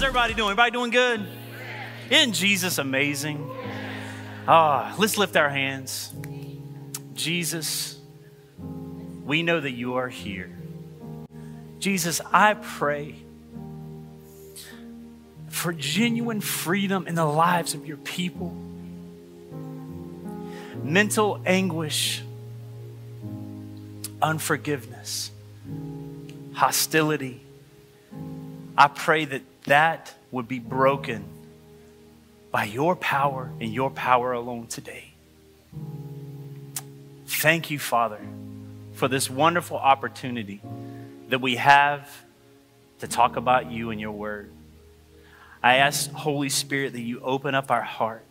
How's everybody doing? Everybody doing good? Isn't Jesus amazing? Ah, let's lift our hands. Jesus, we know that you are here. Jesus, I pray for genuine freedom in the lives of your people. Mental anguish, unforgiveness, hostility. I pray that that would be broken by your power and your power alone today. Thank you, Father, for this wonderful opportunity that we have to talk about you and your word. I ask, Holy Spirit, that you open up our heart,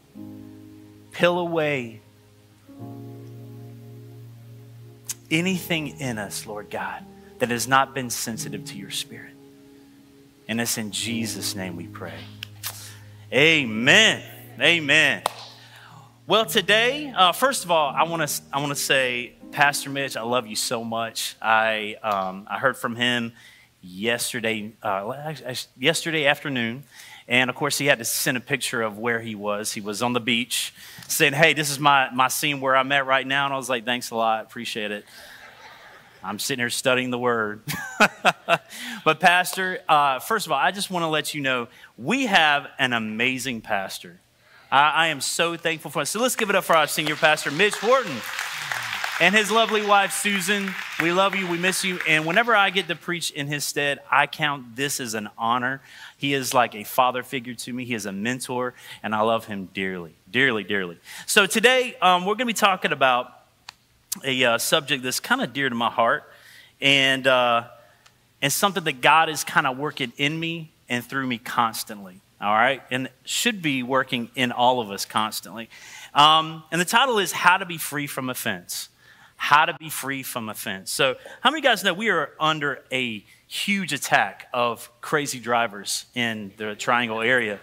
peel away anything in us, Lord God, that has not been sensitive to your spirit. And it's in Jesus' name we pray. Amen. Amen. Well, today, uh, first of all, I want to I want to say, Pastor Mitch, I love you so much. I um, I heard from him yesterday uh, yesterday afternoon, and of course, he had to send a picture of where he was. He was on the beach, saying, "Hey, this is my my scene where I'm at right now." And I was like, "Thanks a lot, appreciate it." I'm sitting here studying the word. but, Pastor, uh, first of all, I just want to let you know we have an amazing pastor. I, I am so thankful for it. So, let's give it up for our senior pastor, Mitch Wharton, and his lovely wife, Susan. We love you, we miss you. And whenever I get to preach in his stead, I count this as an honor. He is like a father figure to me, he is a mentor, and I love him dearly, dearly, dearly. So, today, um, we're going to be talking about a uh, subject that's kind of dear to my heart and, uh, and something that God is kind of working in me and through me constantly. All right? And should be working in all of us constantly. Um, and the title is How to Be Free from Offense. How to Be Free from Offense. So, how many guys know we are under a huge attack of crazy drivers in the triangle area?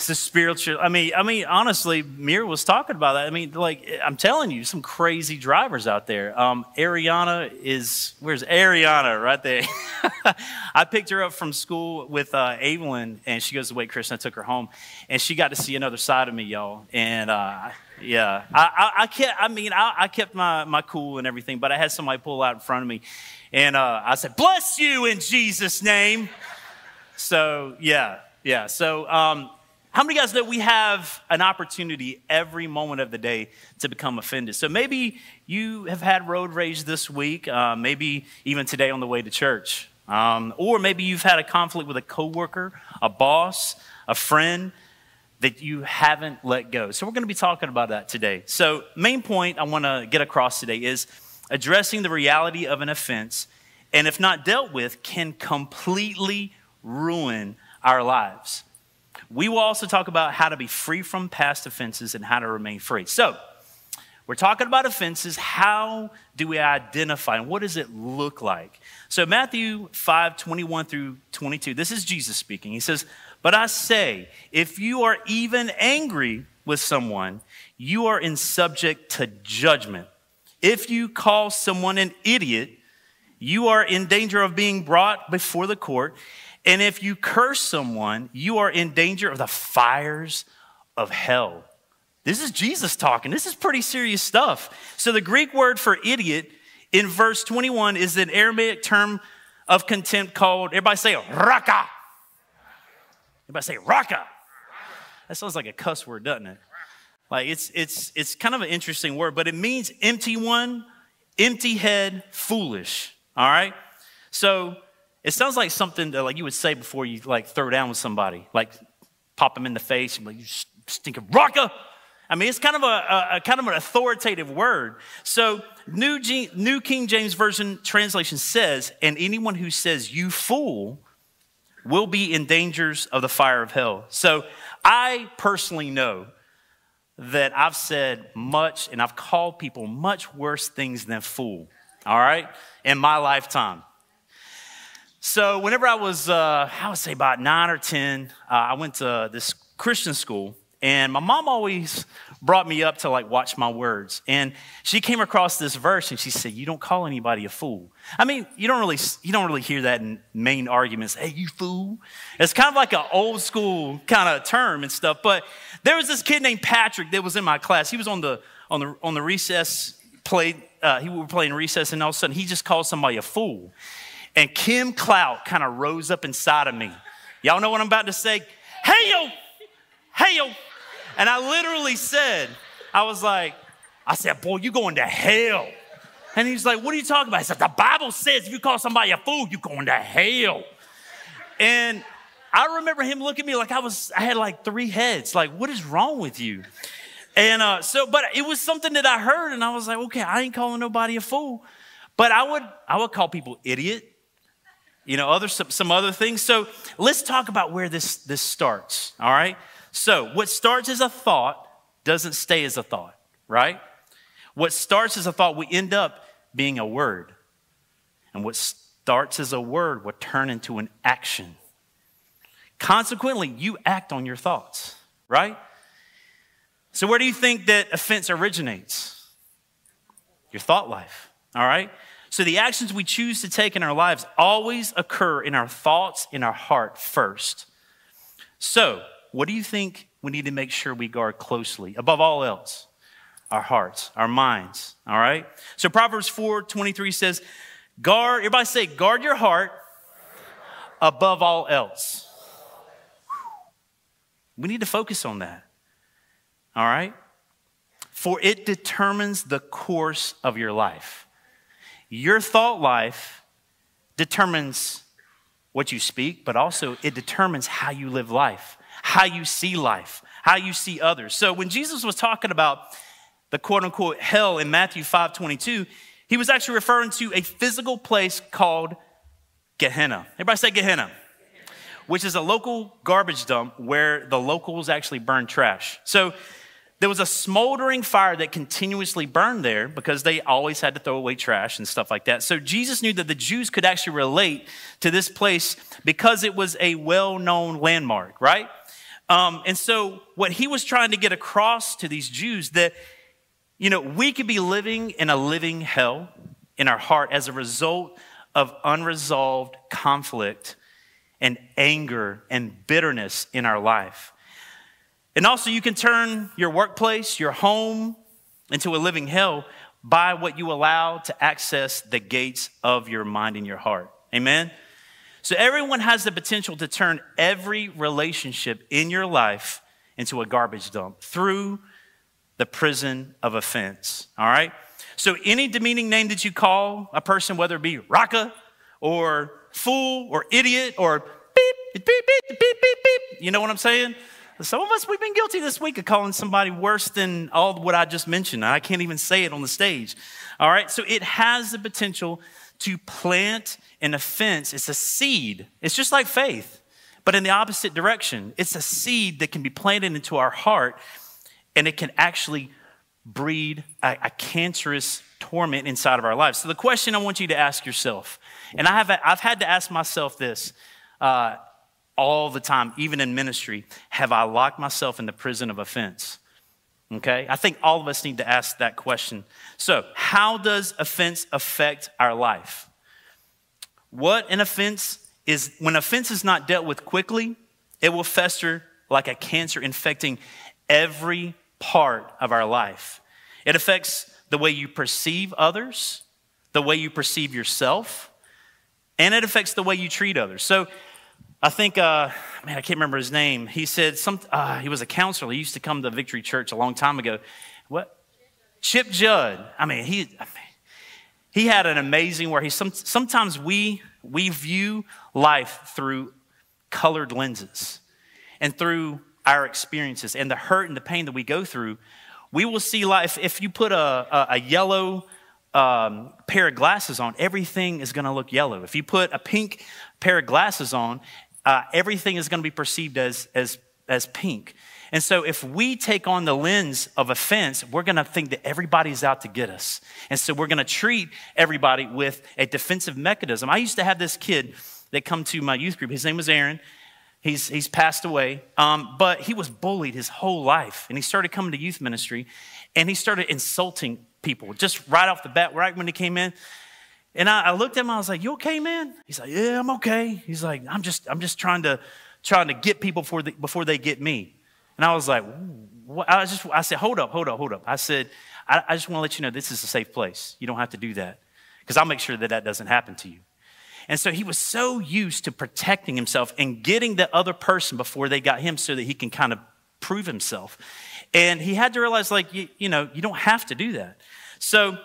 It's a spiritual. I mean, I mean, honestly, Mir was talking about that. I mean, like I'm telling you, some crazy drivers out there. Um, Ariana is where's Ariana right there? I picked her up from school with uh, Evelyn, and she goes to Wake Christian. I took her home, and she got to see another side of me, y'all. And uh, yeah, I, I, I, kept. I mean, I, I, kept my my cool and everything, but I had somebody pull out in front of me, and uh, I said, "Bless you in Jesus' name." So yeah, yeah. So. Um, how many guys know we have an opportunity every moment of the day to become offended? So maybe you have had road rage this week, uh, maybe even today on the way to church. Um, or maybe you've had a conflict with a coworker, a boss, a friend that you haven't let go. So we're going to be talking about that today. So main point I want to get across today is addressing the reality of an offense and if not dealt with can completely ruin our lives. We will also talk about how to be free from past offenses and how to remain free. So, we're talking about offenses. How do we identify and what does it look like? So, Matthew 5 21 through 22, this is Jesus speaking. He says, But I say, if you are even angry with someone, you are in subject to judgment. If you call someone an idiot, you are in danger of being brought before the court. And if you curse someone, you are in danger of the fires of hell. This is Jesus talking. This is pretty serious stuff. So, the Greek word for idiot in verse 21 is an Aramaic term of contempt called, everybody say raka. Everybody say raka. That sounds like a cuss word, doesn't it? Like it's it's it's kind of an interesting word, but it means empty one, empty head, foolish. All right? So it sounds like something that like you would say before you like throw down with somebody, like pop them in the face and like you stink of raka. I mean, it's kind of a, a, a, kind of an authoritative word. So, New, G, New King James Version translation says, "And anyone who says you fool will be in dangers of the fire of hell." So, I personally know that I've said much and I've called people much worse things than fool. All right, in my lifetime. So, whenever I was, uh, I would say about nine or 10, uh, I went to this Christian school. And my mom always brought me up to like watch my words. And she came across this verse and she said, You don't call anybody a fool. I mean, you don't really you don't really hear that in main arguments. Hey, you fool. It's kind of like an old school kind of term and stuff. But there was this kid named Patrick that was in my class. He was on the on the on the recess played uh, he were playing recess and all of a sudden he just called somebody a fool. And Kim Clout kind of rose up inside of me. Y'all know what I'm about to say? Hey yo, hey yo. And I literally said, I was like, I said, boy, you going to hell. And he's like, what are you talking about? I said, the Bible says if you call somebody a fool, you're going to hell. And I remember him looking at me like I was, I had like three heads. Like, what is wrong with you? And uh, so, but it was something that I heard, and I was like, okay, I ain't calling nobody a fool. But I would, I would call people idiot, you know, other some, some other things. So let's talk about where this this starts. All right. So, what starts as a thought doesn't stay as a thought, right? What starts as a thought we end up being a word. And what starts as a word will turn into an action. Consequently, you act on your thoughts, right? So, where do you think that offense originates? Your thought life, all right? So, the actions we choose to take in our lives always occur in our thoughts, in our heart first. So, what do you think we need to make sure we guard closely above all else? Our hearts, our minds, all right? So Proverbs 4 23 says, guard, everybody say, guard your heart above all else. We need to focus on that, all right? For it determines the course of your life. Your thought life determines what you speak, but also it determines how you live life how you see life, how you see others. So when Jesus was talking about the quote unquote hell in Matthew 5 22, he was actually referring to a physical place called Gehenna. Everybody say Gehenna, which is a local garbage dump where the locals actually burn trash. So there was a smoldering fire that continuously burned there because they always had to throw away trash and stuff like that. So Jesus knew that the Jews could actually relate to this place because it was a well known landmark, right? Um, and so, what he was trying to get across to these Jews that, you know, we could be living in a living hell in our heart as a result of unresolved conflict and anger and bitterness in our life. And also, you can turn your workplace, your home, into a living hell by what you allow to access the gates of your mind and your heart. Amen? So everyone has the potential to turn every relationship in your life into a garbage dump through the prison of offense. All right? So any demeaning name that you call a person, whether it be raka or fool or idiot or beep, beep, beep, beep, beep, beep, you know what I'm saying? Some of us, we've been guilty this week of calling somebody worse than all what I just mentioned. I can't even say it on the stage. All right? So it has the potential to plant an offense, it's a seed. It's just like faith, but in the opposite direction. It's a seed that can be planted into our heart and it can actually breed a, a cancerous torment inside of our lives. So, the question I want you to ask yourself, and I have, I've had to ask myself this uh, all the time, even in ministry have I locked myself in the prison of offense? Okay, I think all of us need to ask that question. So, how does offense affect our life? What an offense is, when offense is not dealt with quickly, it will fester like a cancer infecting every part of our life. It affects the way you perceive others, the way you perceive yourself, and it affects the way you treat others. So, I think, uh, man, I can't remember his name. He said some. Uh, he was a counselor. He used to come to Victory Church a long time ago. What? Chip Judd. I mean, he. I mean, he had an amazing where he. Some, sometimes we we view life through colored lenses, and through our experiences and the hurt and the pain that we go through. We will see life. If you put a, a, a yellow um, pair of glasses on, everything is going to look yellow. If you put a pink pair of glasses on, uh, everything is going to be perceived as, as, as pink. And so, if we take on the lens of offense, we're going to think that everybody's out to get us. And so, we're going to treat everybody with a defensive mechanism. I used to have this kid that come to my youth group. His name was Aaron. He's, he's passed away, um, but he was bullied his whole life. And he started coming to youth ministry and he started insulting people just right off the bat, right when he came in. And I, I, looked at him, I was like, You okay, man? He's like, Yeah, I'm okay. He's like, I'm just, I'm just trying to trying to get people before they, before they get me. And I was like, what? I just I said, hold up, hold up, hold up. I said, I, I just want to let you know this is a safe place. You don't have to do that. Because I'll make sure that that doesn't happen to you. And so he was so used to protecting himself and getting the other person before they got him so that he can kind of prove himself. And he had to realize, like, you, you know, you don't have to do that. So,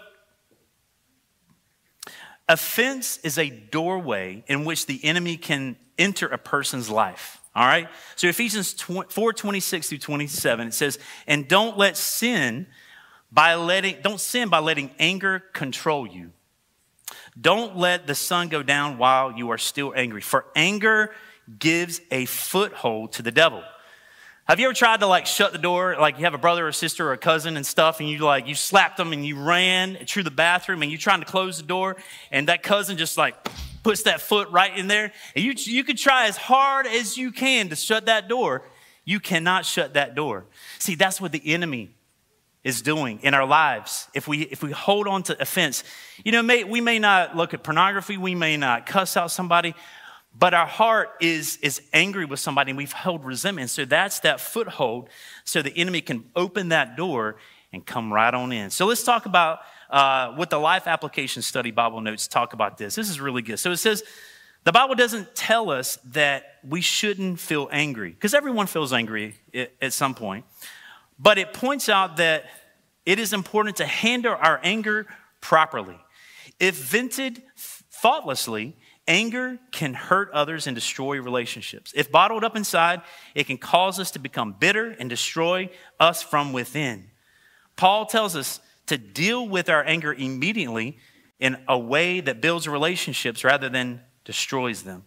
offense is a doorway in which the enemy can enter a person's life. All right? So, Ephesians 4 26 through 27, it says, And don't let sin by letting, don't sin by letting anger control you. Don't let the sun go down while you are still angry, for anger gives a foothold to the devil. Have you ever tried to like shut the door? Like you have a brother or sister or a cousin and stuff, and you like you slapped them and you ran through the bathroom and you're trying to close the door, and that cousin just like puts that foot right in there. And you you could try as hard as you can to shut that door. You cannot shut that door. See, that's what the enemy is doing in our lives if we if we hold on to offense you know may, we may not look at pornography we may not cuss out somebody but our heart is is angry with somebody and we've held resentment. So that's that foothold. So the enemy can open that door and come right on in. So let's talk about uh, what the life application study bible notes talk about this. This is really good. So it says the bible doesn't tell us that we shouldn't feel angry because everyone feels angry at, at some point. But it points out that it is important to handle our anger properly. If vented thoughtlessly, anger can hurt others and destroy relationships. If bottled up inside, it can cause us to become bitter and destroy us from within. Paul tells us to deal with our anger immediately in a way that builds relationships rather than destroys them.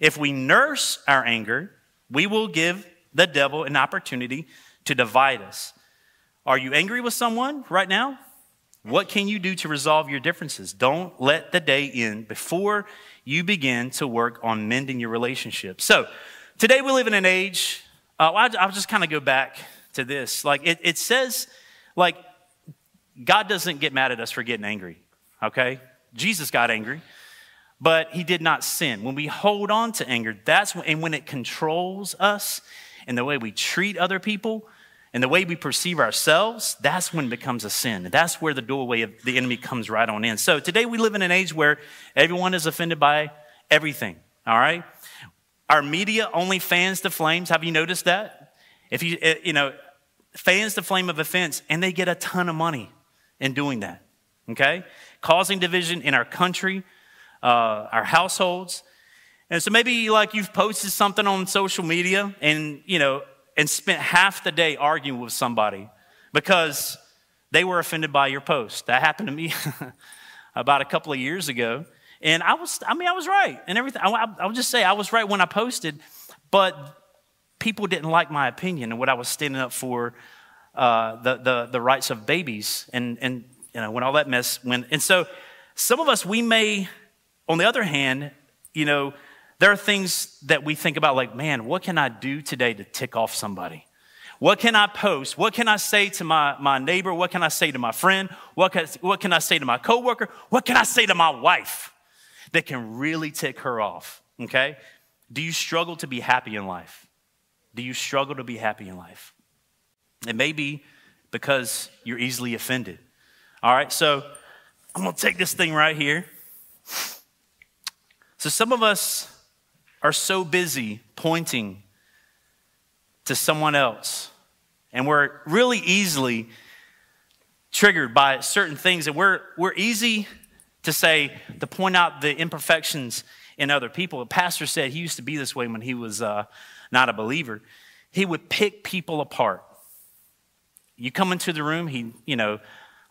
If we nurse our anger, we will give the devil an opportunity to divide us. Are you angry with someone right now? What can you do to resolve your differences? Don't let the day end before you begin to work on mending your relationship. So, today we live in an age, uh, I'll, I'll just kind of go back to this. Like, it, it says, like, God doesn't get mad at us for getting angry, okay? Jesus got angry, but he did not sin. When we hold on to anger, that's when, and when it controls us and the way we treat other people, and the way we perceive ourselves, that's when it becomes a sin. That's where the doorway of the enemy comes right on in. So today we live in an age where everyone is offended by everything, all right? Our media only fans the flames. Have you noticed that? If you, eh, you know, fans the flame of offense, and they get a ton of money in doing that, okay? Causing division in our country, uh, our households. And so maybe like you've posted something on social media and, you know, and spent half the day arguing with somebody because they were offended by your post. That happened to me about a couple of years ago. And I was, I mean, I was right and everything. I, I, would just say I was right when I posted, but people didn't like my opinion and what I was standing up for, uh, the, the, the rights of babies and, and, you know, when all that mess went. And so some of us, we may, on the other hand, you know, there are things that we think about, like, man, what can I do today to tick off somebody? What can I post? What can I say to my, my neighbor? What can I say to my friend? What can, what can I say to my coworker? What can I say to my wife that can really tick her off? Okay? Do you struggle to be happy in life? Do you struggle to be happy in life? It may be because you're easily offended. All right, so I'm gonna take this thing right here. So, some of us are so busy pointing to someone else. And we're really easily triggered by certain things, and we're, we're easy to say, to point out the imperfections in other people. A pastor said he used to be this way when he was uh, not a believer. He would pick people apart. You come into the room, he, you know,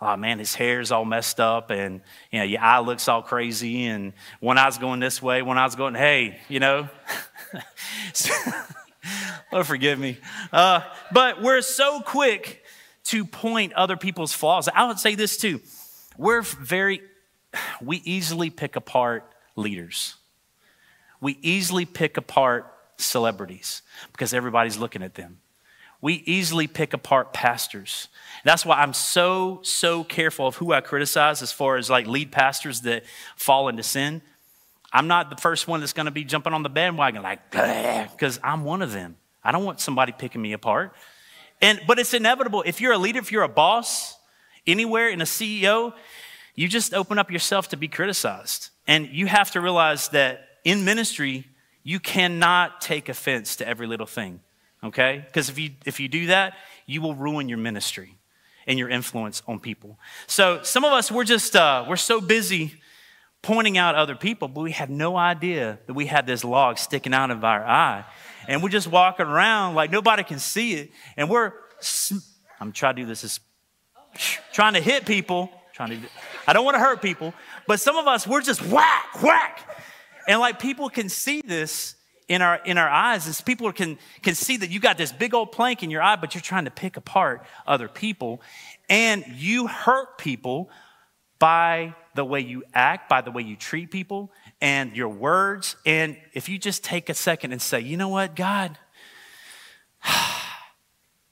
oh man, his hair's all messed up and, you know, your eye looks all crazy and one eye's going this way, one eye's going, hey, you know. oh, forgive me. Uh, but we're so quick to point other people's flaws. I would say this too. We're very, we easily pick apart leaders. We easily pick apart celebrities because everybody's looking at them. We easily pick apart pastors. That's why I'm so, so careful of who I criticize as far as like lead pastors that fall into sin. I'm not the first one that's going to be jumping on the bandwagon like, because I'm one of them. I don't want somebody picking me apart. And, but it's inevitable. If you're a leader, if you're a boss anywhere in a CEO, you just open up yourself to be criticized. And you have to realize that in ministry, you cannot take offense to every little thing, okay? Because if you, if you do that, you will ruin your ministry and your influence on people. So some of us, we're just, uh, we're so busy pointing out other people, but we have no idea that we have this log sticking out of our eye. And we're just walking around like nobody can see it. And we're, I'm trying to do this, is trying to hit people, trying to, I don't want to hurt people, but some of us, we're just whack, whack. And like people can see this in our in our eyes as people can can see that you got this big old plank in your eye but you're trying to pick apart other people and you hurt people by the way you act by the way you treat people and your words and if you just take a second and say you know what god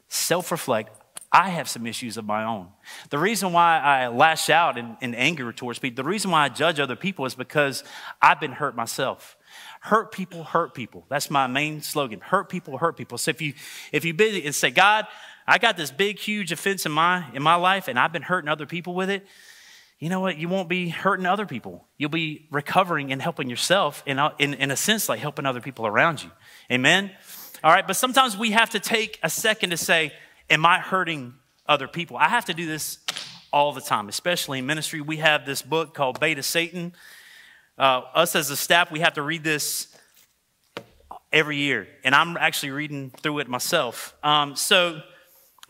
self-reflect I have some issues of my own. The reason why I lash out in, in, anger towards people, the reason why I judge other people is because I've been hurt myself. Hurt people, hurt people. That's my main slogan. Hurt people, hurt people. So if you if you busy and say, God, I got this big, huge offense in my in my life, and I've been hurting other people with it. You know what? You won't be hurting other people. You'll be recovering and helping yourself, in, in, in a sense, like helping other people around you. Amen? All right, but sometimes we have to take a second to say, Am I hurting other people? I have to do this all the time, especially in ministry. We have this book called Bait of Satan. Uh, us as a staff, we have to read this every year, and I'm actually reading through it myself. Um, so,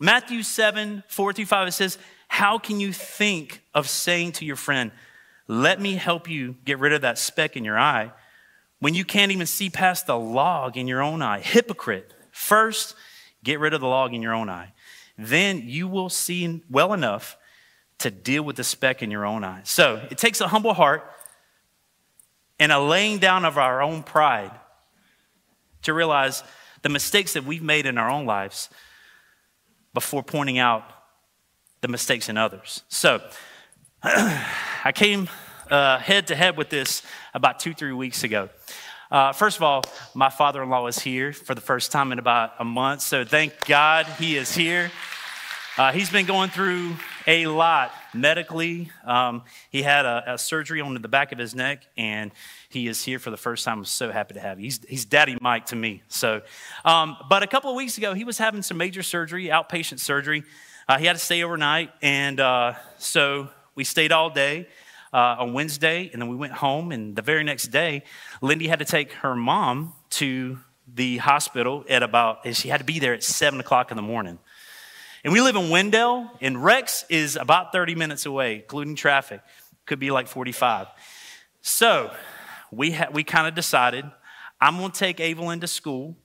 Matthew 7 4 through 5, it says, How can you think of saying to your friend, Let me help you get rid of that speck in your eye, when you can't even see past the log in your own eye? Hypocrite. First, get rid of the log in your own eye. Then you will see well enough to deal with the speck in your own eye. So, it takes a humble heart and a laying down of our own pride to realize the mistakes that we've made in our own lives before pointing out the mistakes in others. So, I came uh, head to head with this about two, three weeks ago. Uh, first of all, my father in law is here for the first time in about a month, so thank God he is here. Uh, he's been going through a lot medically. Um, he had a, a, surgery on the back of his neck, and he is here for the first time. I'm so happy to have you. He's, he's Daddy Mike to me. So, um, but a couple of weeks ago, he was having some major surgery, outpatient surgery. Uh, he had to stay overnight, and uh, so we stayed all day. Uh, on Wednesday, and then we went home. And the very next day, Lindy had to take her mom to the hospital at about, she had to be there at seven o'clock in the morning. And we live in Wendell, and Rex is about 30 minutes away, including traffic. Could be like 45. So we, ha- we kind of decided I'm going to take Evelyn to school,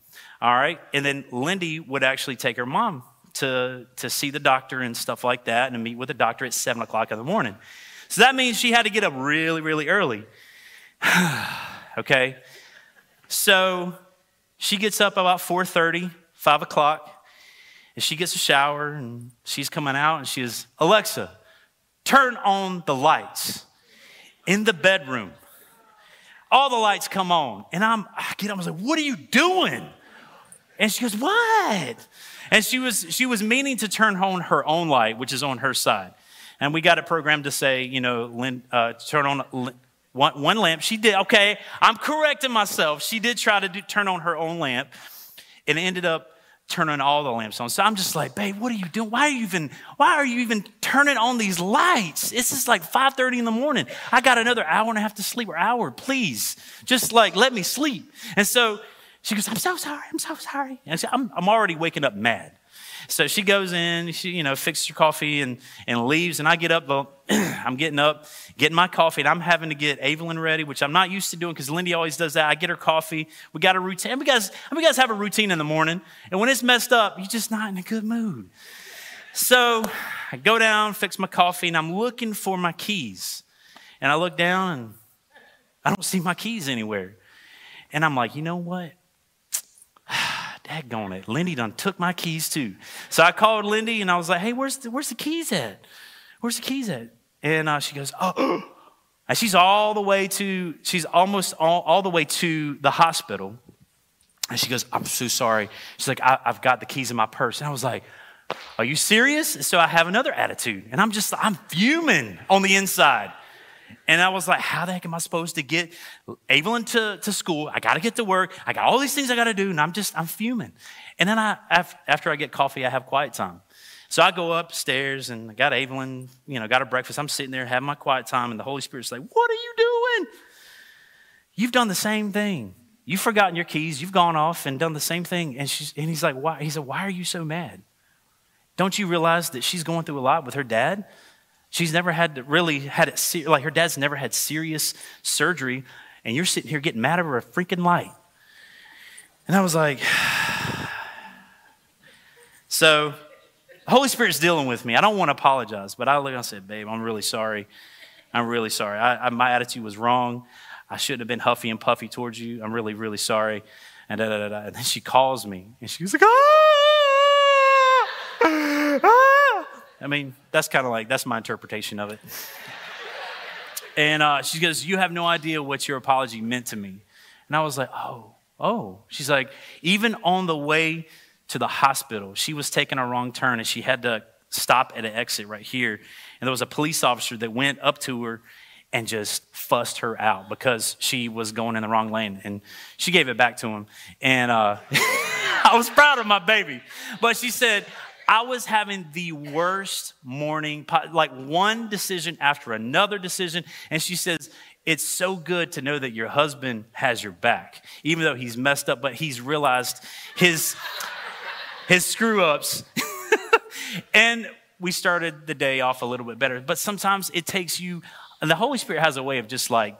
all right? And then Lindy would actually take her mom to, to see the doctor and stuff like that and meet with the doctor at 7 o'clock in the morning. So that means she had to get up really, really early. okay? So she gets up about 4.30, 5 o'clock. And she gets a shower and she's coming out and she is, Alexa, turn on the lights in the bedroom. All the lights come on. And I'm, I get up, I was like, what are you doing? And she goes, what? And she was, she was meaning to turn on her own light, which is on her side. And we got it programmed to say, you know, uh, turn on one, one, lamp. She did, okay, I'm correcting myself. She did try to do, turn on her own lamp. And ended up turning all the lamps on. So I'm just like, babe, what are you doing? Why are you even, why are you even turning on these lights? It's just like 5:30 in the morning. I got another hour and a half to sleep or hour. Please. Just like let me sleep. And so she goes, I'm so sorry, I'm so sorry. And I I'm already waking up mad. So she goes in, she, you know, fixes her coffee and, and leaves. And I get up, I'm getting up, getting my coffee, and I'm having to get Evelyn ready, which I'm not used to doing because Lindy always does that. I get her coffee. We got a routine. We guys, we guys have a routine in the morning. And when it's messed up, you're just not in a good mood. So I go down, fix my coffee, and I'm looking for my keys. And I look down and I don't see my keys anywhere. And I'm like, you know what? Daggone it. Lindy done took my keys too. So I called Lindy and I was like, hey, where's the, where's the keys at? Where's the keys at? And uh, she goes, oh. And she's all the way to, she's almost all, all the way to the hospital. And she goes, I'm so sorry. She's like, I, have got the keys in my purse. And I was like, Are you serious? So I have another attitude. And I'm just, I'm fuming on the inside. And I was like, How the heck am I supposed to get Evelyn to, to school? I got to get to work. I got all these things I got to do. And I'm just, I'm fuming. And then I, after I get coffee, I have quiet time. So I go upstairs and I got Evelyn, you know, got her breakfast. I'm sitting there having my quiet time, and the Holy Spirit's like, What are you doing? You've done the same thing. You've forgotten your keys. You've gone off and done the same thing. And, she's, and he's like, Why? He said, Why are you so mad? Don't you realize that she's going through a lot with her dad? She's never had really had it, like her dad's never had serious surgery, and you're sitting here getting mad over a freaking light. And I was like, so Holy Spirit's dealing with me. I don't want to apologize, but I look and I said, babe, I'm really sorry. I'm really sorry. I, I, my attitude was wrong. I shouldn't have been huffy and puffy towards you. I'm really, really sorry. And, da, da, da, and then she calls me and she was like, ah! ah! I mean, that's kind of like, that's my interpretation of it. and uh, she goes, You have no idea what your apology meant to me. And I was like, Oh, oh. She's like, Even on the way to the hospital. She was taking a wrong turn and she had to stop at an exit right here. And there was a police officer that went up to her and just fussed her out because she was going in the wrong lane. And she gave it back to him. And uh, I was proud of my baby. But she said, I was having the worst morning, like one decision after another decision. And she says, It's so good to know that your husband has your back, even though he's messed up, but he's realized his his screw ups. and we started the day off a little bit better. But sometimes it takes you, and the Holy Spirit has a way of just like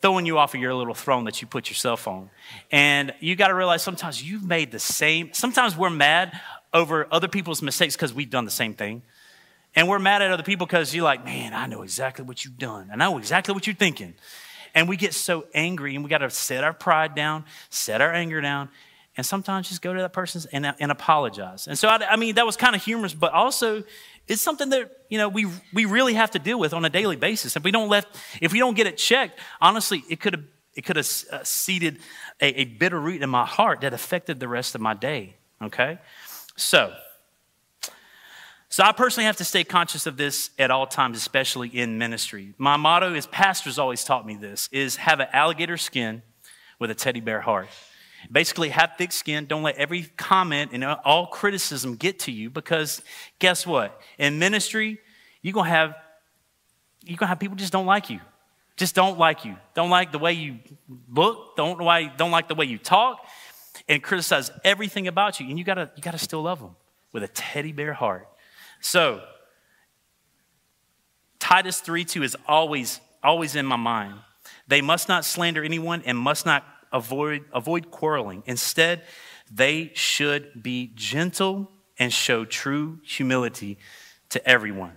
throwing you off of your little throne that you put yourself on. And you got to realize sometimes you've made the same, sometimes we're mad over other people's mistakes because we've done the same thing. And we're mad at other people because you're like, man, I know exactly what you've done. I know exactly what you're thinking. And we get so angry and we got to set our pride down, set our anger down, and sometimes just go to that person and, and apologize. And so, I, I mean, that was kind of humorous, but also it's something that, you know, we, we really have to deal with on a daily basis. If we don't let, if we don't get it checked, honestly, it could have, it could have uh, seeded a, a bitter root in my heart that affected the rest of my day. Okay. So, so I personally have to stay conscious of this at all times, especially in ministry. My motto is pastors always taught me this is have an alligator skin with a teddy bear heart. Basically, have thick skin. Don't let every comment and all criticism get to you because guess what? In ministry, you're to have you're to have people just don't like you. Just don't like you. Don't like the way you look, don't don't like the way you talk and criticize everything about you and you got to you got to still love them with a teddy bear heart. So, Titus 3 2 is always, always in my mind. They must not slander anyone and must not avoid, avoid quarreling. Instead, they should be gentle and show true humility to everyone.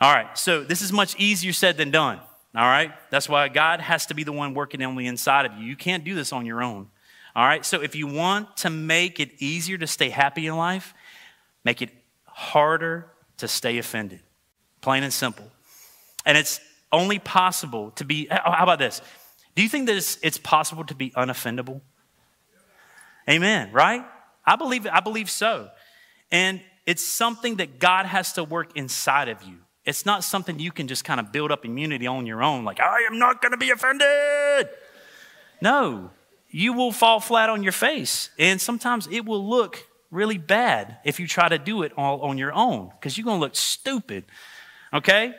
All right, so this is much easier said than done. All right, that's why God has to be the one working on the inside of you. You can't do this on your own. All right, so if you want to make it easier to stay happy in life, make it harder to stay offended. Plain and simple. And it's only possible to be, how about this? Do you think that it's, it's possible to be unoffendable? Amen, right? I believe I believe so. And it's something that God has to work inside of you. It's not something you can just kind of build up immunity on your own, like, I am not going to be offended. No, you will fall flat on your face. And sometimes it will look really bad if you try to do it all on your own because you're going to look stupid. Okay?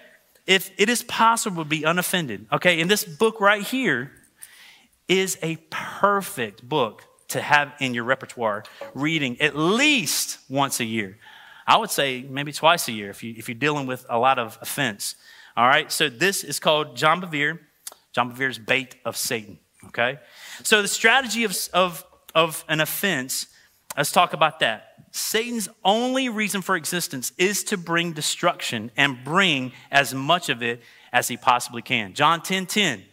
if it is possible to be unoffended, okay, and this book right here is a perfect book to have in your repertoire reading at least once a year. I would say maybe twice a year if, you, if you're dealing with a lot of offense. All right, so this is called John Bevere, John Bevere's Bait of Satan. Okay, so the strategy of, of, of an offense, let's talk about that. Satan's only reason for existence is to bring destruction and bring as much of it as he possibly can. John 10 10.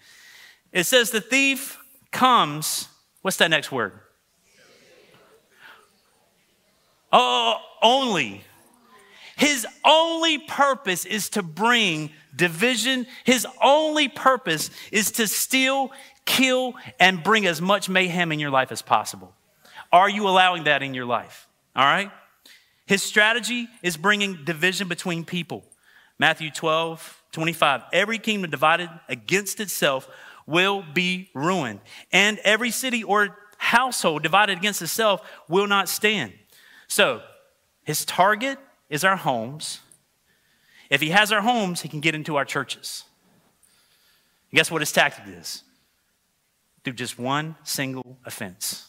It says, The thief comes, what's that next word? Oh, only. His only purpose is to bring division. His only purpose is to steal, kill, and bring as much mayhem in your life as possible. Are you allowing that in your life? All right? His strategy is bringing division between people. Matthew 12, 25. Every kingdom divided against itself will be ruined, and every city or household divided against itself will not stand. So, his target is our homes. If he has our homes, he can get into our churches. And guess what his tactic is? Through just one single offense.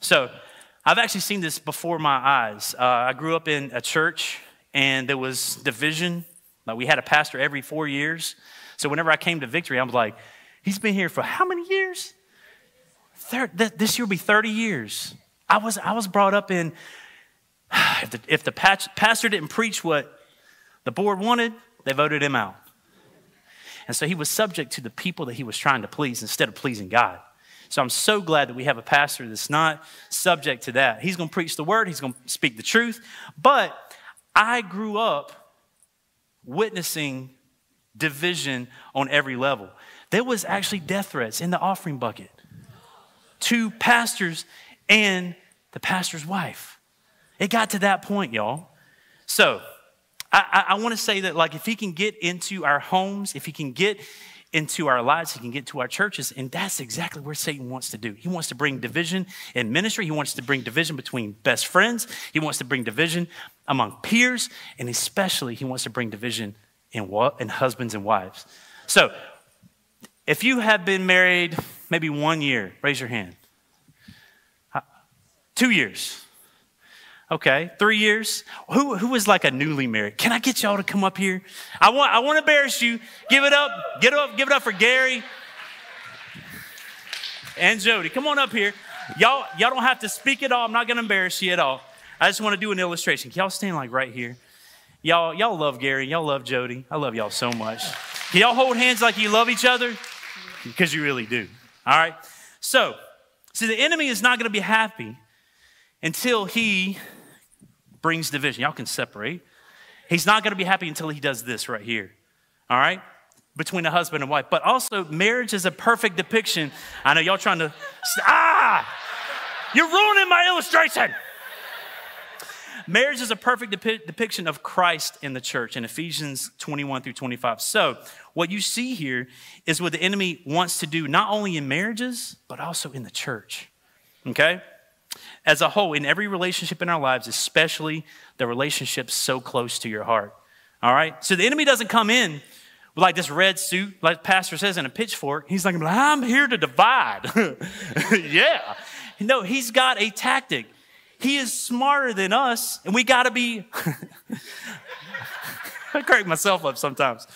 So, I've actually seen this before my eyes. Uh, I grew up in a church and there was division. Like we had a pastor every four years. So whenever I came to Victory, I was like, he's been here for how many years? this year will be 30 years. I was, I was brought up in, if the, if the pastor didn't preach what the board wanted, they voted him out. And so he was subject to the people that he was trying to please instead of pleasing God. So I'm so glad that we have a pastor that's not subject to that. He's going to preach the word, he's going to speak the truth. But I grew up witnessing division on every level. There was actually death threats in the offering bucket to pastors and the pastor's wife. It got to that point, y'all. So I, I, I want to say that, like, if he can get into our homes, if he can get into our lives, he can get to our churches, and that's exactly where Satan wants to do. He wants to bring division in ministry, he wants to bring division between best friends, he wants to bring division among peers, and especially he wants to bring division in, in husbands and wives. So, if you have been married maybe one year, raise your hand. Two years. Okay, three years. Who, who is like a newly married? Can I get y'all to come up here? I want, I want to embarrass you. Give it up. Get up. Give it up for Gary and Jody. Come on up here. Y'all, y'all don't have to speak at all. I'm not going to embarrass you at all. I just want to do an illustration. Can y'all stand like right here? Y'all, y'all love Gary. Y'all love Jody. I love y'all so much. Can y'all hold hands like you love each other? Because you really do. All right. So, see, the enemy is not going to be happy until he brings division. Y'all can separate. He's not going to be happy until he does this right here. All right? Between a husband and wife. But also, marriage is a perfect depiction. I know y'all trying to, ah! You're ruining my illustration. Marriage is a perfect depi- depiction of Christ in the church in Ephesians 21 through 25. So, what you see here is what the enemy wants to do, not only in marriages, but also in the church. Okay? As a whole, in every relationship in our lives, especially the relationships so close to your heart. All right? So the enemy doesn't come in with like this red suit, like Pastor says, and a pitchfork. He's like, I'm here to divide. yeah. No, he's got a tactic. He is smarter than us, and we got to be. I crack myself up sometimes.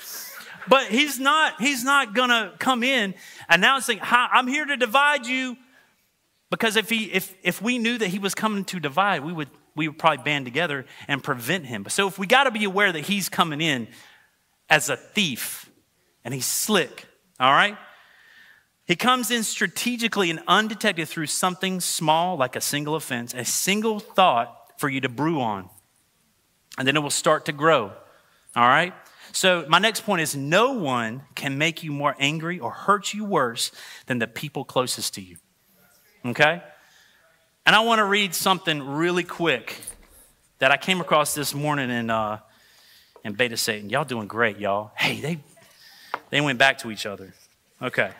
But he's not, he's not gonna come in announcing, I'm here to divide you because if, he, if, if we knew that he was coming to divide, we would, we would probably band together and prevent him. So if we got to be aware that he's coming in as a thief and he's slick, all right? He comes in strategically and undetected through something small like a single offense, a single thought for you to brew on. And then it will start to grow, all right? So, my next point is no one can make you more angry or hurt you worse than the people closest to you. Okay? And I want to read something really quick that I came across this morning in, uh, in Bait of Satan. Y'all doing great, y'all. Hey, they, they went back to each other. Okay.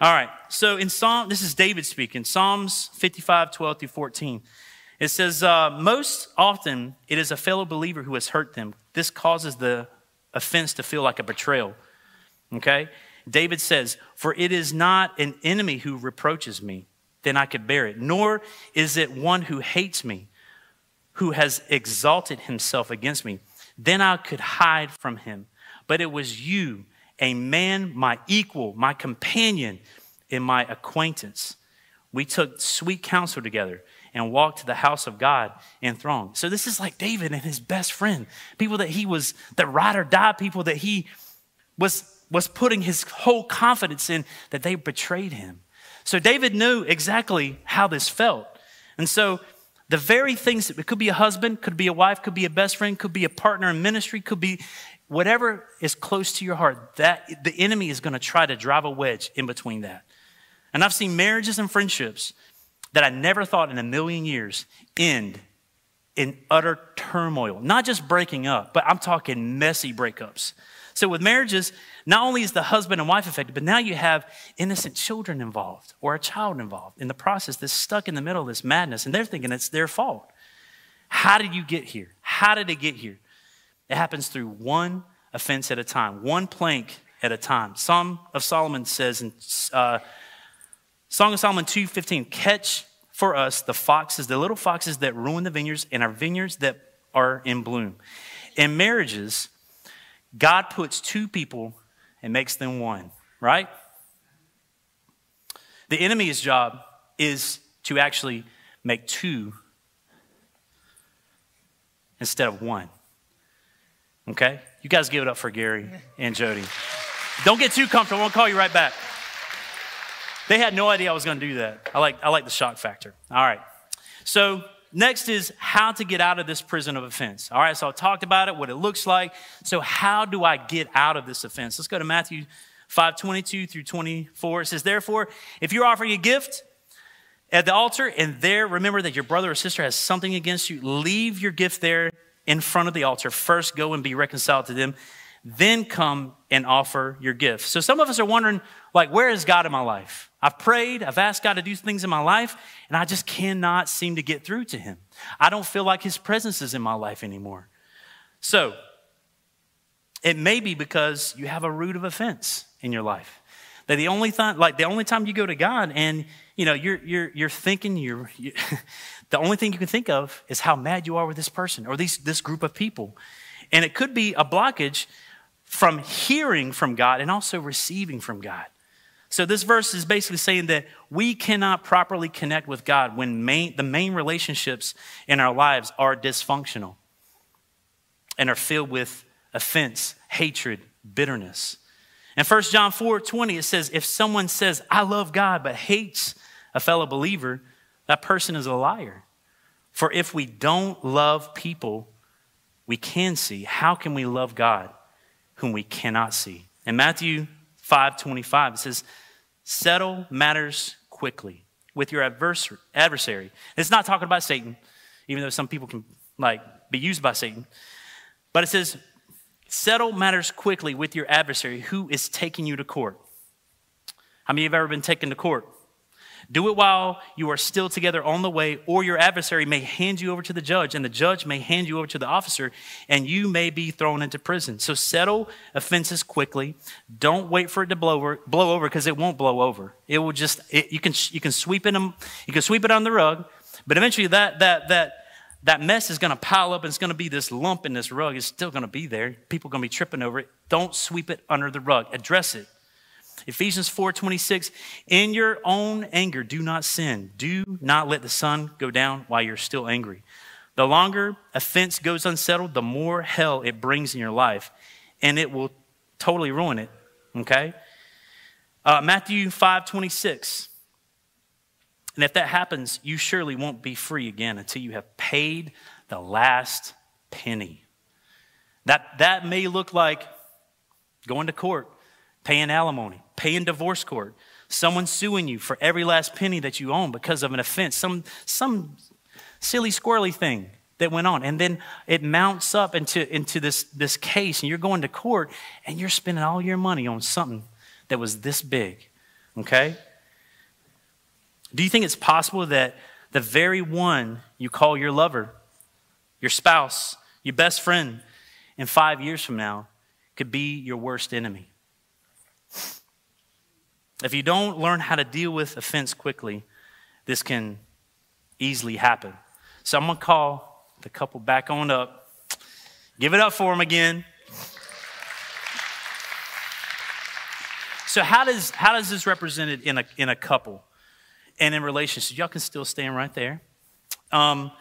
All right. So in Psalm, this is David speaking, Psalms 55, 12 through 14. It says, uh, Most often it is a fellow believer who has hurt them. This causes the offense to feel like a betrayal. Okay? David says, For it is not an enemy who reproaches me, then I could bear it, nor is it one who hates me, who has exalted himself against me. Then I could hide from him. But it was you, a man, my equal, my companion, in my acquaintance. We took sweet counsel together and walked to the house of God in throng. So this is like David and his best friend, people that he was the ride or die people that he was was putting his whole confidence in that they betrayed him. So David knew exactly how this felt. And so, the very things, it could be a husband, could be a wife, could be a best friend, could be a partner in ministry, could be whatever is close to your heart, that the enemy is going to try to drive a wedge in between that. And I've seen marriages and friendships that I never thought in a million years end in utter turmoil. Not just breaking up, but I'm talking messy breakups. So with marriages, not only is the husband and wife affected, but now you have innocent children involved or a child involved in the process that's stuck in the middle of this madness, and they're thinking it's their fault. How did you get here? How did it get here? It happens through one offense at a time, one plank at a time. Psalm of Solomon says in uh, Song of Solomon 2:15, catch for us the foxes, the little foxes that ruin the vineyards and our vineyards that are in bloom. In marriages, God puts two people and makes them one, right? The enemy's job is to actually make two instead of one. Okay? You guys give it up for Gary and Jody. Don't get too comfortable. I'll call you right back. They had no idea I was going to do that. I like, I like the shock factor. All right. So, next is how to get out of this prison of offense. All right. So, I talked about it, what it looks like. So, how do I get out of this offense? Let's go to Matthew 5 22 through 24. It says, Therefore, if you're offering a gift, at the altar, and there remember that your brother or sister has something against you, leave your gift there in front of the altar. First, go and be reconciled to them. Then come and offer your gift. So some of us are wondering, like, where is God in my life? I've prayed, I've asked God to do things in my life, and I just cannot seem to get through to Him. I don't feel like His presence is in my life anymore. So, it may be because you have a root of offense in your life. That the only time, like the only time you go to God and you know you're you're you're thinking you're you, the only thing you can think of is how mad you are with this person or these, this group of people. And it could be a blockage from hearing from God and also receiving from God. So this verse is basically saying that we cannot properly connect with God when main, the main relationships in our lives are dysfunctional and are filled with offense, hatred, bitterness. In 1 John 4 20, it says, If someone says, I love God, but hates a fellow believer, that person is a liar. For if we don't love people we can see, how can we love God whom we cannot see? In Matthew 5 25, it says, Settle matters quickly with your adversary. It's not talking about Satan, even though some people can like be used by Satan. But it says, settle matters quickly with your adversary who is taking you to court. How many of you have ever been taken to court? Do it while you are still together on the way, or your adversary may hand you over to the judge, and the judge may hand you over to the officer, and you may be thrown into prison. So settle offenses quickly. Don't wait for it to blow over, blow over because it won't blow over. It will just it, you can you can sweep it you can sweep it on the rug, but eventually that that that that mess is going to pile up and it's going to be this lump in this rug. It's still going to be there. People are going to be tripping over it. Don't sweep it under the rug. Address it. Ephesians 4:26 In your own anger do not sin. Do not let the sun go down while you're still angry. The longer offense goes unsettled, the more hell it brings in your life and it will totally ruin it, okay? Uh, Matthew 5:26 And if that happens, you surely won't be free again until you have paid the last penny. That, that may look like going to court, paying alimony, paying divorce court, someone suing you for every last penny that you own because of an offense, some, some silly, squirrely thing that went on. And then it mounts up into, into this, this case, and you're going to court, and you're spending all your money on something that was this big. Okay? Do you think it's possible that the very one you call your lover, your spouse, your best friend, in five years from now could be your worst enemy? If you don't learn how to deal with offense quickly, this can easily happen. So I'm going to call the couple back on up. Give it up for them again. So how does how does this represented in a in a couple and in relationships? Y'all can still stand right there. Um,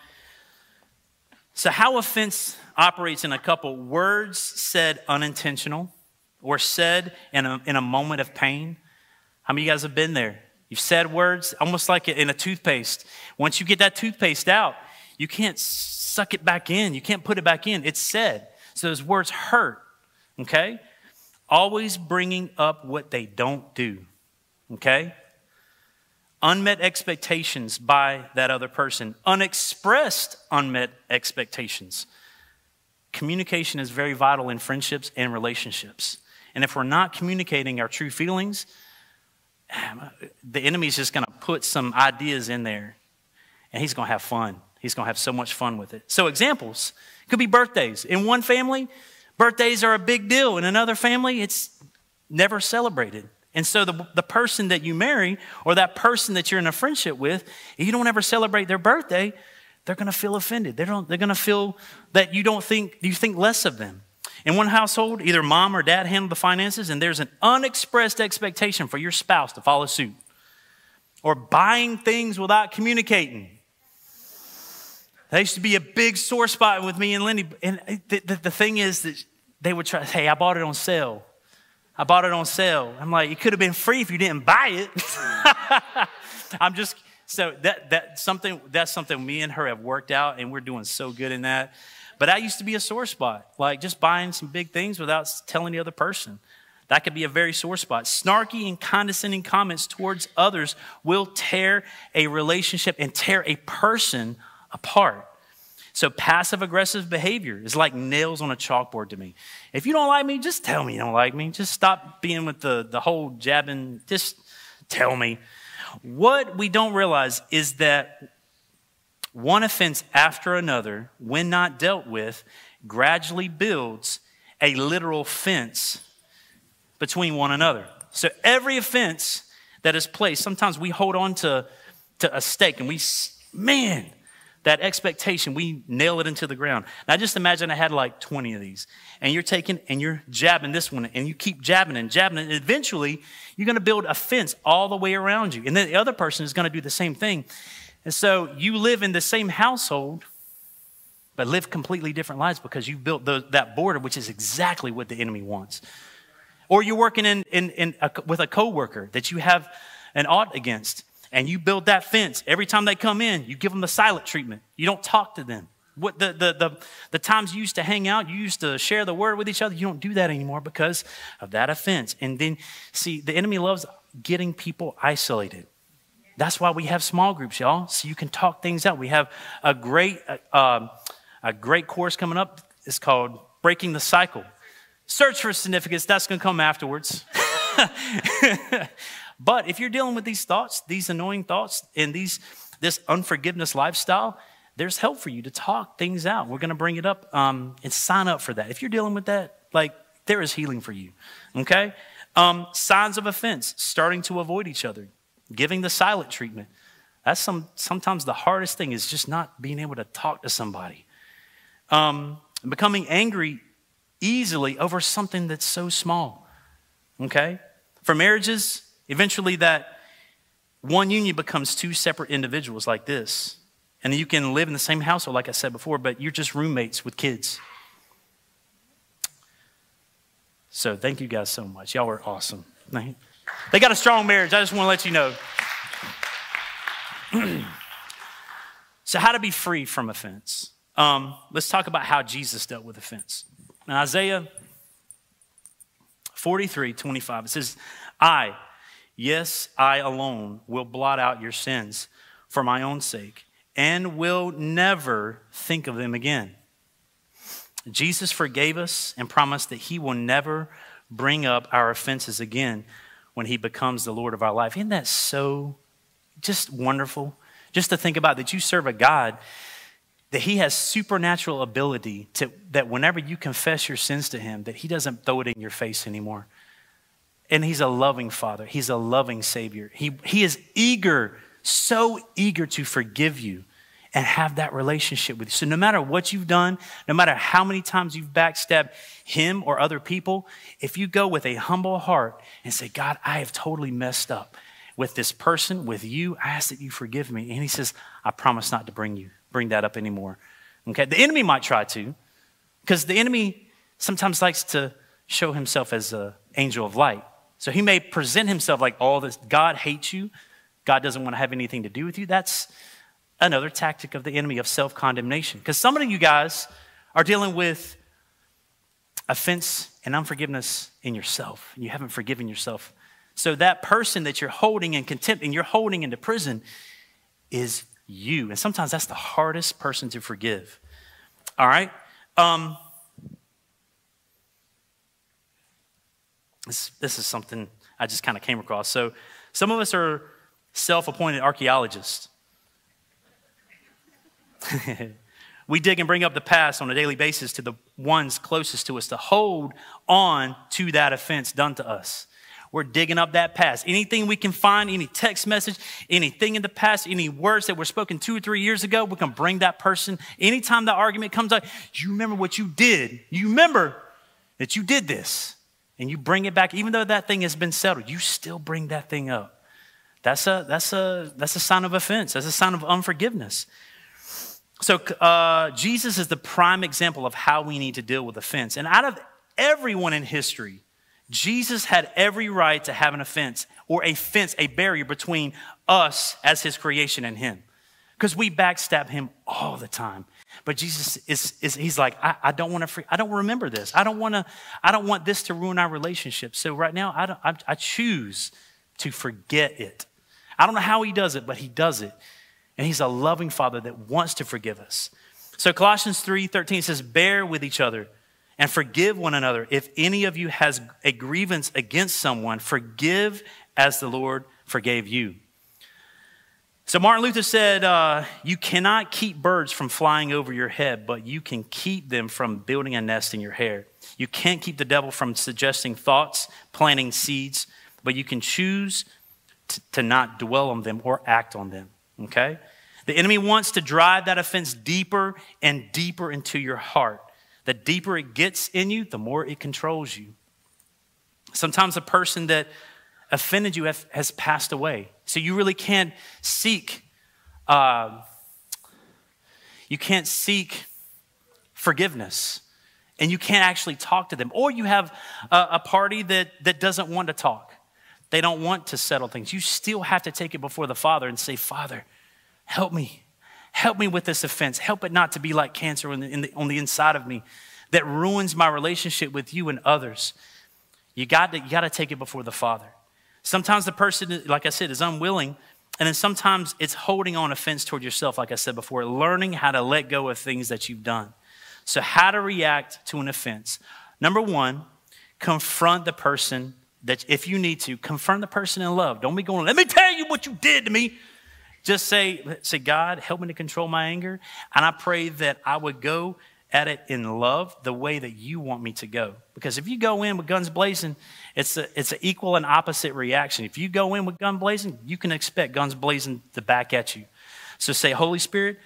so how offense operates in a couple? Words said unintentional, or said in a in a moment of pain how many of you guys have been there? You've said words almost like in a toothpaste. Once you get that toothpaste out, you can't suck it back in. You can't put it back in. It's said. So those words hurt, okay? Always bringing up what they don't do, okay? Unmet expectations by that other person, unexpressed unmet expectations. Communication is very vital in friendships and relationships. And if we're not communicating our true feelings, the enemy's just going to put some ideas in there and he's going to have fun. He's going to have so much fun with it. So, examples could be birthdays. In one family, birthdays are a big deal. In another family, it's never celebrated. And so, the, the person that you marry or that person that you're in a friendship with, if you don't ever celebrate their birthday, they're going to feel offended. They don't, they're going to feel that you don't think, you think less of them. In one household, either mom or dad handle the finances, and there's an unexpressed expectation for your spouse to follow suit. Or buying things without communicating. That used to be a big sore spot with me and Lindy. And the, the, the thing is that they would try, hey, I bought it on sale. I bought it on sale. I'm like, it could have been free if you didn't buy it. I'm just so that that something that's something me and her have worked out, and we're doing so good in that. But that used to be a sore spot, like just buying some big things without telling the other person. That could be a very sore spot. Snarky and condescending comments towards others will tear a relationship and tear a person apart. So, passive aggressive behavior is like nails on a chalkboard to me. If you don't like me, just tell me you don't like me. Just stop being with the, the whole jabbing. Just tell me. What we don't realize is that one offense after another, when not dealt with, gradually builds a literal fence between one another. So every offense that is placed, sometimes we hold on to, to a stake and we, man, that expectation, we nail it into the ground. Now just imagine I had like 20 of these, and you're taking and you're jabbing this one, and you keep jabbing and jabbing, and eventually you're gonna build a fence all the way around you. And then the other person is gonna do the same thing. And so you live in the same household, but live completely different lives because you built the, that border, which is exactly what the enemy wants. Or you're working in, in, in a, with a coworker that you have an ought against, and you build that fence. Every time they come in, you give them the silent treatment. You don't talk to them. What the, the, the, the times you used to hang out, you used to share the word with each other, you don't do that anymore because of that offense. And then, see, the enemy loves getting people isolated. That's why we have small groups, y'all, so you can talk things out. We have a great, uh, a great course coming up. It's called Breaking the Cycle. Search for significance, that's going to come afterwards. but if you're dealing with these thoughts, these annoying thoughts, and these, this unforgiveness lifestyle, there's help for you to talk things out. We're going to bring it up um, and sign up for that. If you're dealing with that, like, there is healing for you, okay? Um, signs of offense, starting to avoid each other giving the silent treatment. That's some, sometimes the hardest thing is just not being able to talk to somebody. Um, becoming angry easily over something that's so small. Okay? For marriages, eventually that one union becomes two separate individuals like this. And you can live in the same household, like I said before, but you're just roommates with kids. So thank you guys so much. Y'all were awesome. They got a strong marriage. I just want to let you know. so, how to be free from offense? Um, let's talk about how Jesus dealt with offense. In Isaiah 43 25, it says, I, yes, I alone, will blot out your sins for my own sake and will never think of them again. Jesus forgave us and promised that he will never bring up our offenses again when he becomes the Lord of our life. Isn't that so just wonderful? Just to think about that you serve a God that he has supernatural ability to that whenever you confess your sins to him that he doesn't throw it in your face anymore and he's a loving father he's a loving savior he, he is eager so eager to forgive you and have that relationship with you. So, no matter what you've done, no matter how many times you've backstabbed him or other people, if you go with a humble heart and say, God, I have totally messed up with this person, with you, I ask that you forgive me. And he says, I promise not to bring you, bring that up anymore. Okay, the enemy might try to, because the enemy sometimes likes to show himself as an angel of light. So he may present himself like all this, God hates you, God doesn't want to have anything to do with you. That's another tactic of the enemy of self condemnation. Because some of you guys are dealing with offense and unforgiveness in yourself, and you haven't forgiven yourself. So that person that you're holding in contempt and you're holding into prison is you. And sometimes that's the hardest person to forgive. All right? Um, this, this is something I just kind of came across. So some of us are self appointed archaeologists. we dig and bring up the past on a daily basis to the ones closest to us to hold on to that offense done to us. We're digging up that past. Anything we can find, any text message, anything in the past, any words that were spoken two or three years ago, we can bring that person. Anytime that argument comes up, you remember what you did. You remember that you did this. And you bring it back, even though that thing has been settled, you still bring that thing up. That's a, that's a, that's a sign of offense. That's a sign of unforgiveness. So, uh, Jesus is the prime example of how we need to deal with offense. And out of everyone in history, Jesus had every right to have an offense or a fence, a barrier between us as his creation and him. Because we backstab him all the time. But Jesus is, is he's like, I, I don't want to, I don't remember this. I don't want to, I don't want this to ruin our relationship. So right now, I, I, I choose to forget it. I don't know how he does it, but he does it. And he's a loving father that wants to forgive us. So Colossians 3:13 says, "Bear with each other and forgive one another. If any of you has a grievance against someone, forgive as the Lord forgave you." So Martin Luther said, uh, "You cannot keep birds from flying over your head, but you can keep them from building a nest in your hair. You can't keep the devil from suggesting thoughts, planting seeds, but you can choose t- to not dwell on them or act on them." Okay? The enemy wants to drive that offense deeper and deeper into your heart. The deeper it gets in you, the more it controls you. Sometimes a person that offended you has passed away. So you really can't seek, uh, you can't seek forgiveness. And you can't actually talk to them. Or you have a, a party that, that doesn't want to talk. They don't want to settle things. You still have to take it before the Father and say, Father, help me. Help me with this offense. Help it not to be like cancer in the, the, on the inside of me that ruins my relationship with you and others. You got, to, you got to take it before the Father. Sometimes the person, like I said, is unwilling. And then sometimes it's holding on offense toward yourself, like I said before, learning how to let go of things that you've done. So, how to react to an offense. Number one, confront the person that if you need to, confront the person in love. Don't be going, let me tell you what you did to me. Just say, say, God, help me to control my anger. And I pray that I would go at it in love the way that you want me to go. Because if you go in with guns blazing, it's it's an equal and opposite reaction. If you go in with guns blazing, you can expect guns blazing to back at you. So say, Holy Spirit,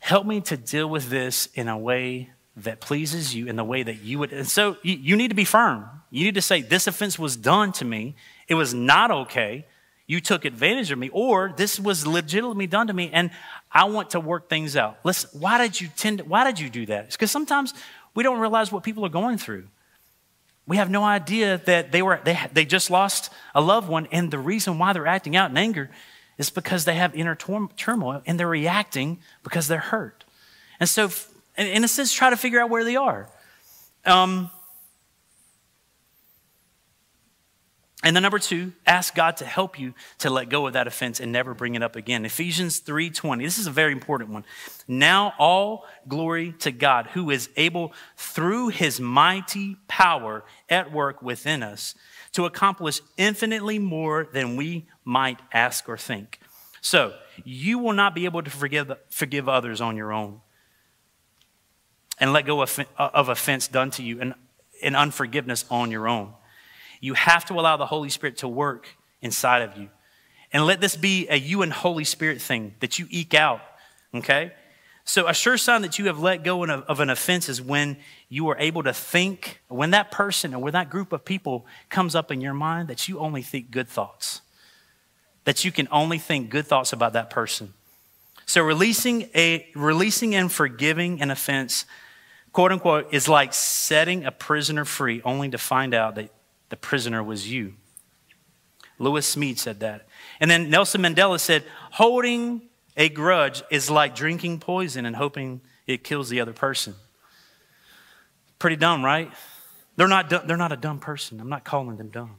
help me to deal with this in a way that pleases you in the way that you would. And so you, you need to be firm. You need to say, This offense was done to me. It was not okay. You took advantage of me, or this was legitimately done to me, and I want to work things out. Listen, why did you tend to, why did you do that? because sometimes we don't realize what people are going through. We have no idea that they were they, they just lost a loved one, and the reason why they're acting out in anger is because they have inner turmoil and they're reacting because they're hurt. And so in a sense, try to figure out where they are. Um, and then number two, ask God to help you to let go of that offense and never bring it up again. Ephesians 3:20. This is a very important one. Now all glory to God who is able through his mighty power at work within us to accomplish infinitely more than we might ask or think. So, you will not be able to forgive, forgive others on your own and let go of, of offense done to you and, and unforgiveness on your own. You have to allow the Holy Spirit to work inside of you. And let this be a you and Holy Spirit thing that you eke out, okay? So, a sure sign that you have let go of an offense is when you are able to think, when that person or when that group of people comes up in your mind, that you only think good thoughts, that you can only think good thoughts about that person. So, releasing, a, releasing and forgiving an offense quote unquote, is like setting a prisoner free only to find out that the prisoner was you. Lewis Smedes said that. And then Nelson Mandela said, holding a grudge is like drinking poison and hoping it kills the other person. Pretty dumb, right? They're not, they're not a dumb person. I'm not calling them dumb.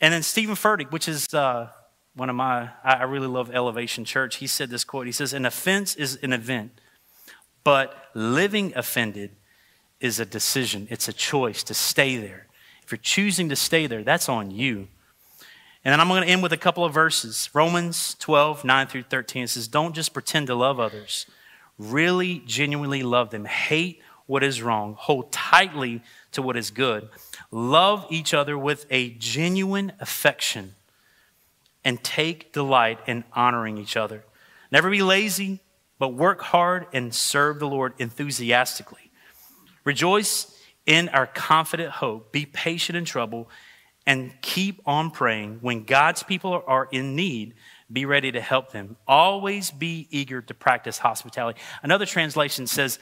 And then Steven Furtick, which is uh, one of my, I really love Elevation Church, he said this quote. He says, An offense is an event, but living offended is a decision. It's a choice to stay there. If you're choosing to stay there, that's on you. And then I'm going to end with a couple of verses. Romans 12, 9 through 13. It says, Don't just pretend to love others, really, genuinely love them. Hate what is wrong, hold tightly to what is good. Love each other with a genuine affection and take delight in honoring each other. Never be lazy, but work hard and serve the Lord enthusiastically. Rejoice in our confident hope. Be patient in trouble and keep on praying. When God's people are in need, be ready to help them. Always be eager to practice hospitality. Another translation says,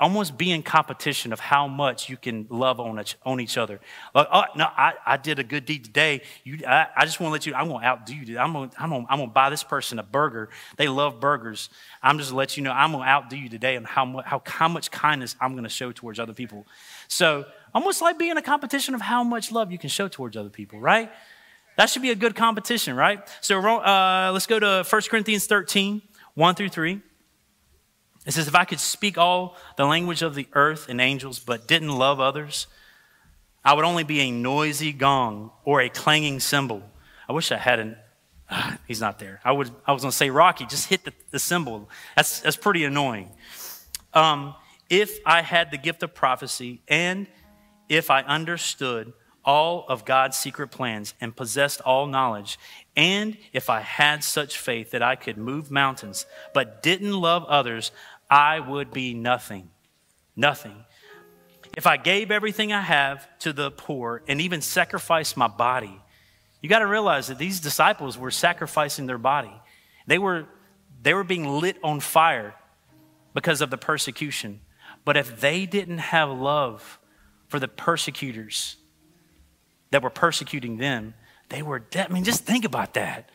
almost be in competition of how much you can love on each, on each other. Like, oh, no, I, I did a good deed today. You, I, I just want to let you, I'm going to outdo you. I'm going I'm to I'm gonna buy this person a burger. They love burgers. I'm just going to let you know, I'm going to outdo you today on how, how, how much kindness I'm going to show towards other people. So almost like being a competition of how much love you can show towards other people, right? That should be a good competition, right? So uh, let's go to 1 Corinthians 13, 1 through 3. It says, If I could speak all the language of the earth and angels, but didn't love others, I would only be a noisy gong or a clanging cymbal. I wish I hadn't. Uh, he's not there. I, would, I was going to say, Rocky, just hit the, the cymbal. That's, that's pretty annoying. Um, if I had the gift of prophecy and if I understood all of God's secret plans and possessed all knowledge, and if I had such faith that I could move mountains, but didn't love others, I would be nothing. Nothing. If I gave everything I have to the poor and even sacrificed my body, you got to realize that these disciples were sacrificing their body. They were, they were being lit on fire because of the persecution. But if they didn't have love for the persecutors that were persecuting them, they were dead. I mean, just think about that.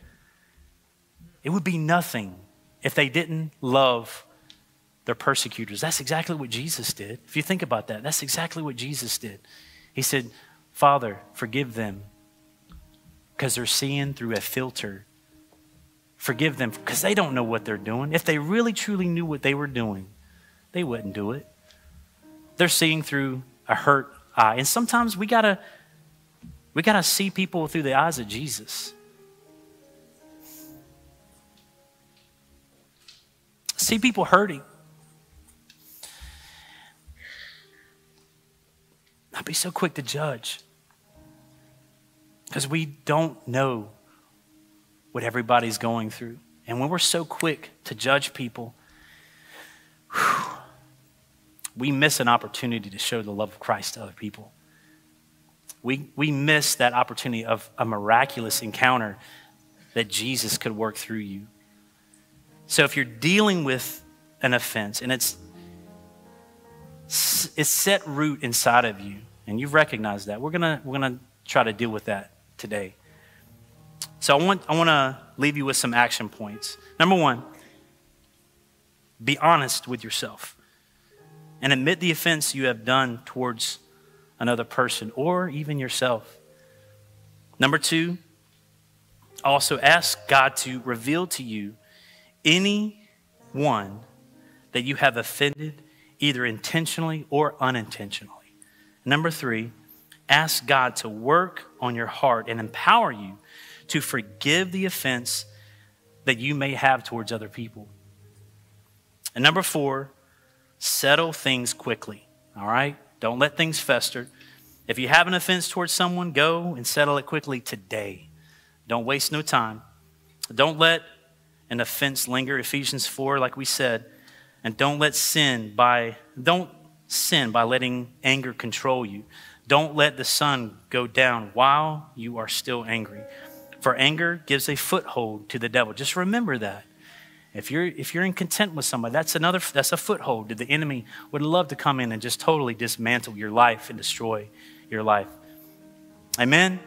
It would be nothing if they didn't love their persecutors. That's exactly what Jesus did. If you think about that, that's exactly what Jesus did. He said, Father, forgive them because they're seeing through a filter. Forgive them because they don't know what they're doing. If they really truly knew what they were doing, they wouldn't do it. They're seeing through a hurt eye. And sometimes we gotta we gotta see people through the eyes of Jesus. See people hurting. Not be so quick to judge. Because we don't know what everybody's going through. And when we're so quick to judge people, whew, we miss an opportunity to show the love of Christ to other people. We, we miss that opportunity of a miraculous encounter that Jesus could work through you. So if you're dealing with an offense and it's it's set root inside of you, and you've recognized that. We're gonna we're gonna try to deal with that today. So I want I want to leave you with some action points. Number one, be honest with yourself and admit the offense you have done towards another person or even yourself. Number two, also ask God to reveal to you any one that you have offended either intentionally or unintentionally. Number three, ask God to work on your heart and empower you to forgive the offense that you may have towards other people. And number four, settle things quickly. All right? Don't let things fester. If you have an offense towards someone, go and settle it quickly today. Don't waste no time. Don't let an offense linger. Ephesians 4, like we said, and don't let sin by don't sin by letting anger control you. Don't let the sun go down while you are still angry. For anger gives a foothold to the devil. Just remember that. If you're if you're in content with somebody, that's another that's a foothold that the enemy would love to come in and just totally dismantle your life and destroy your life. Amen.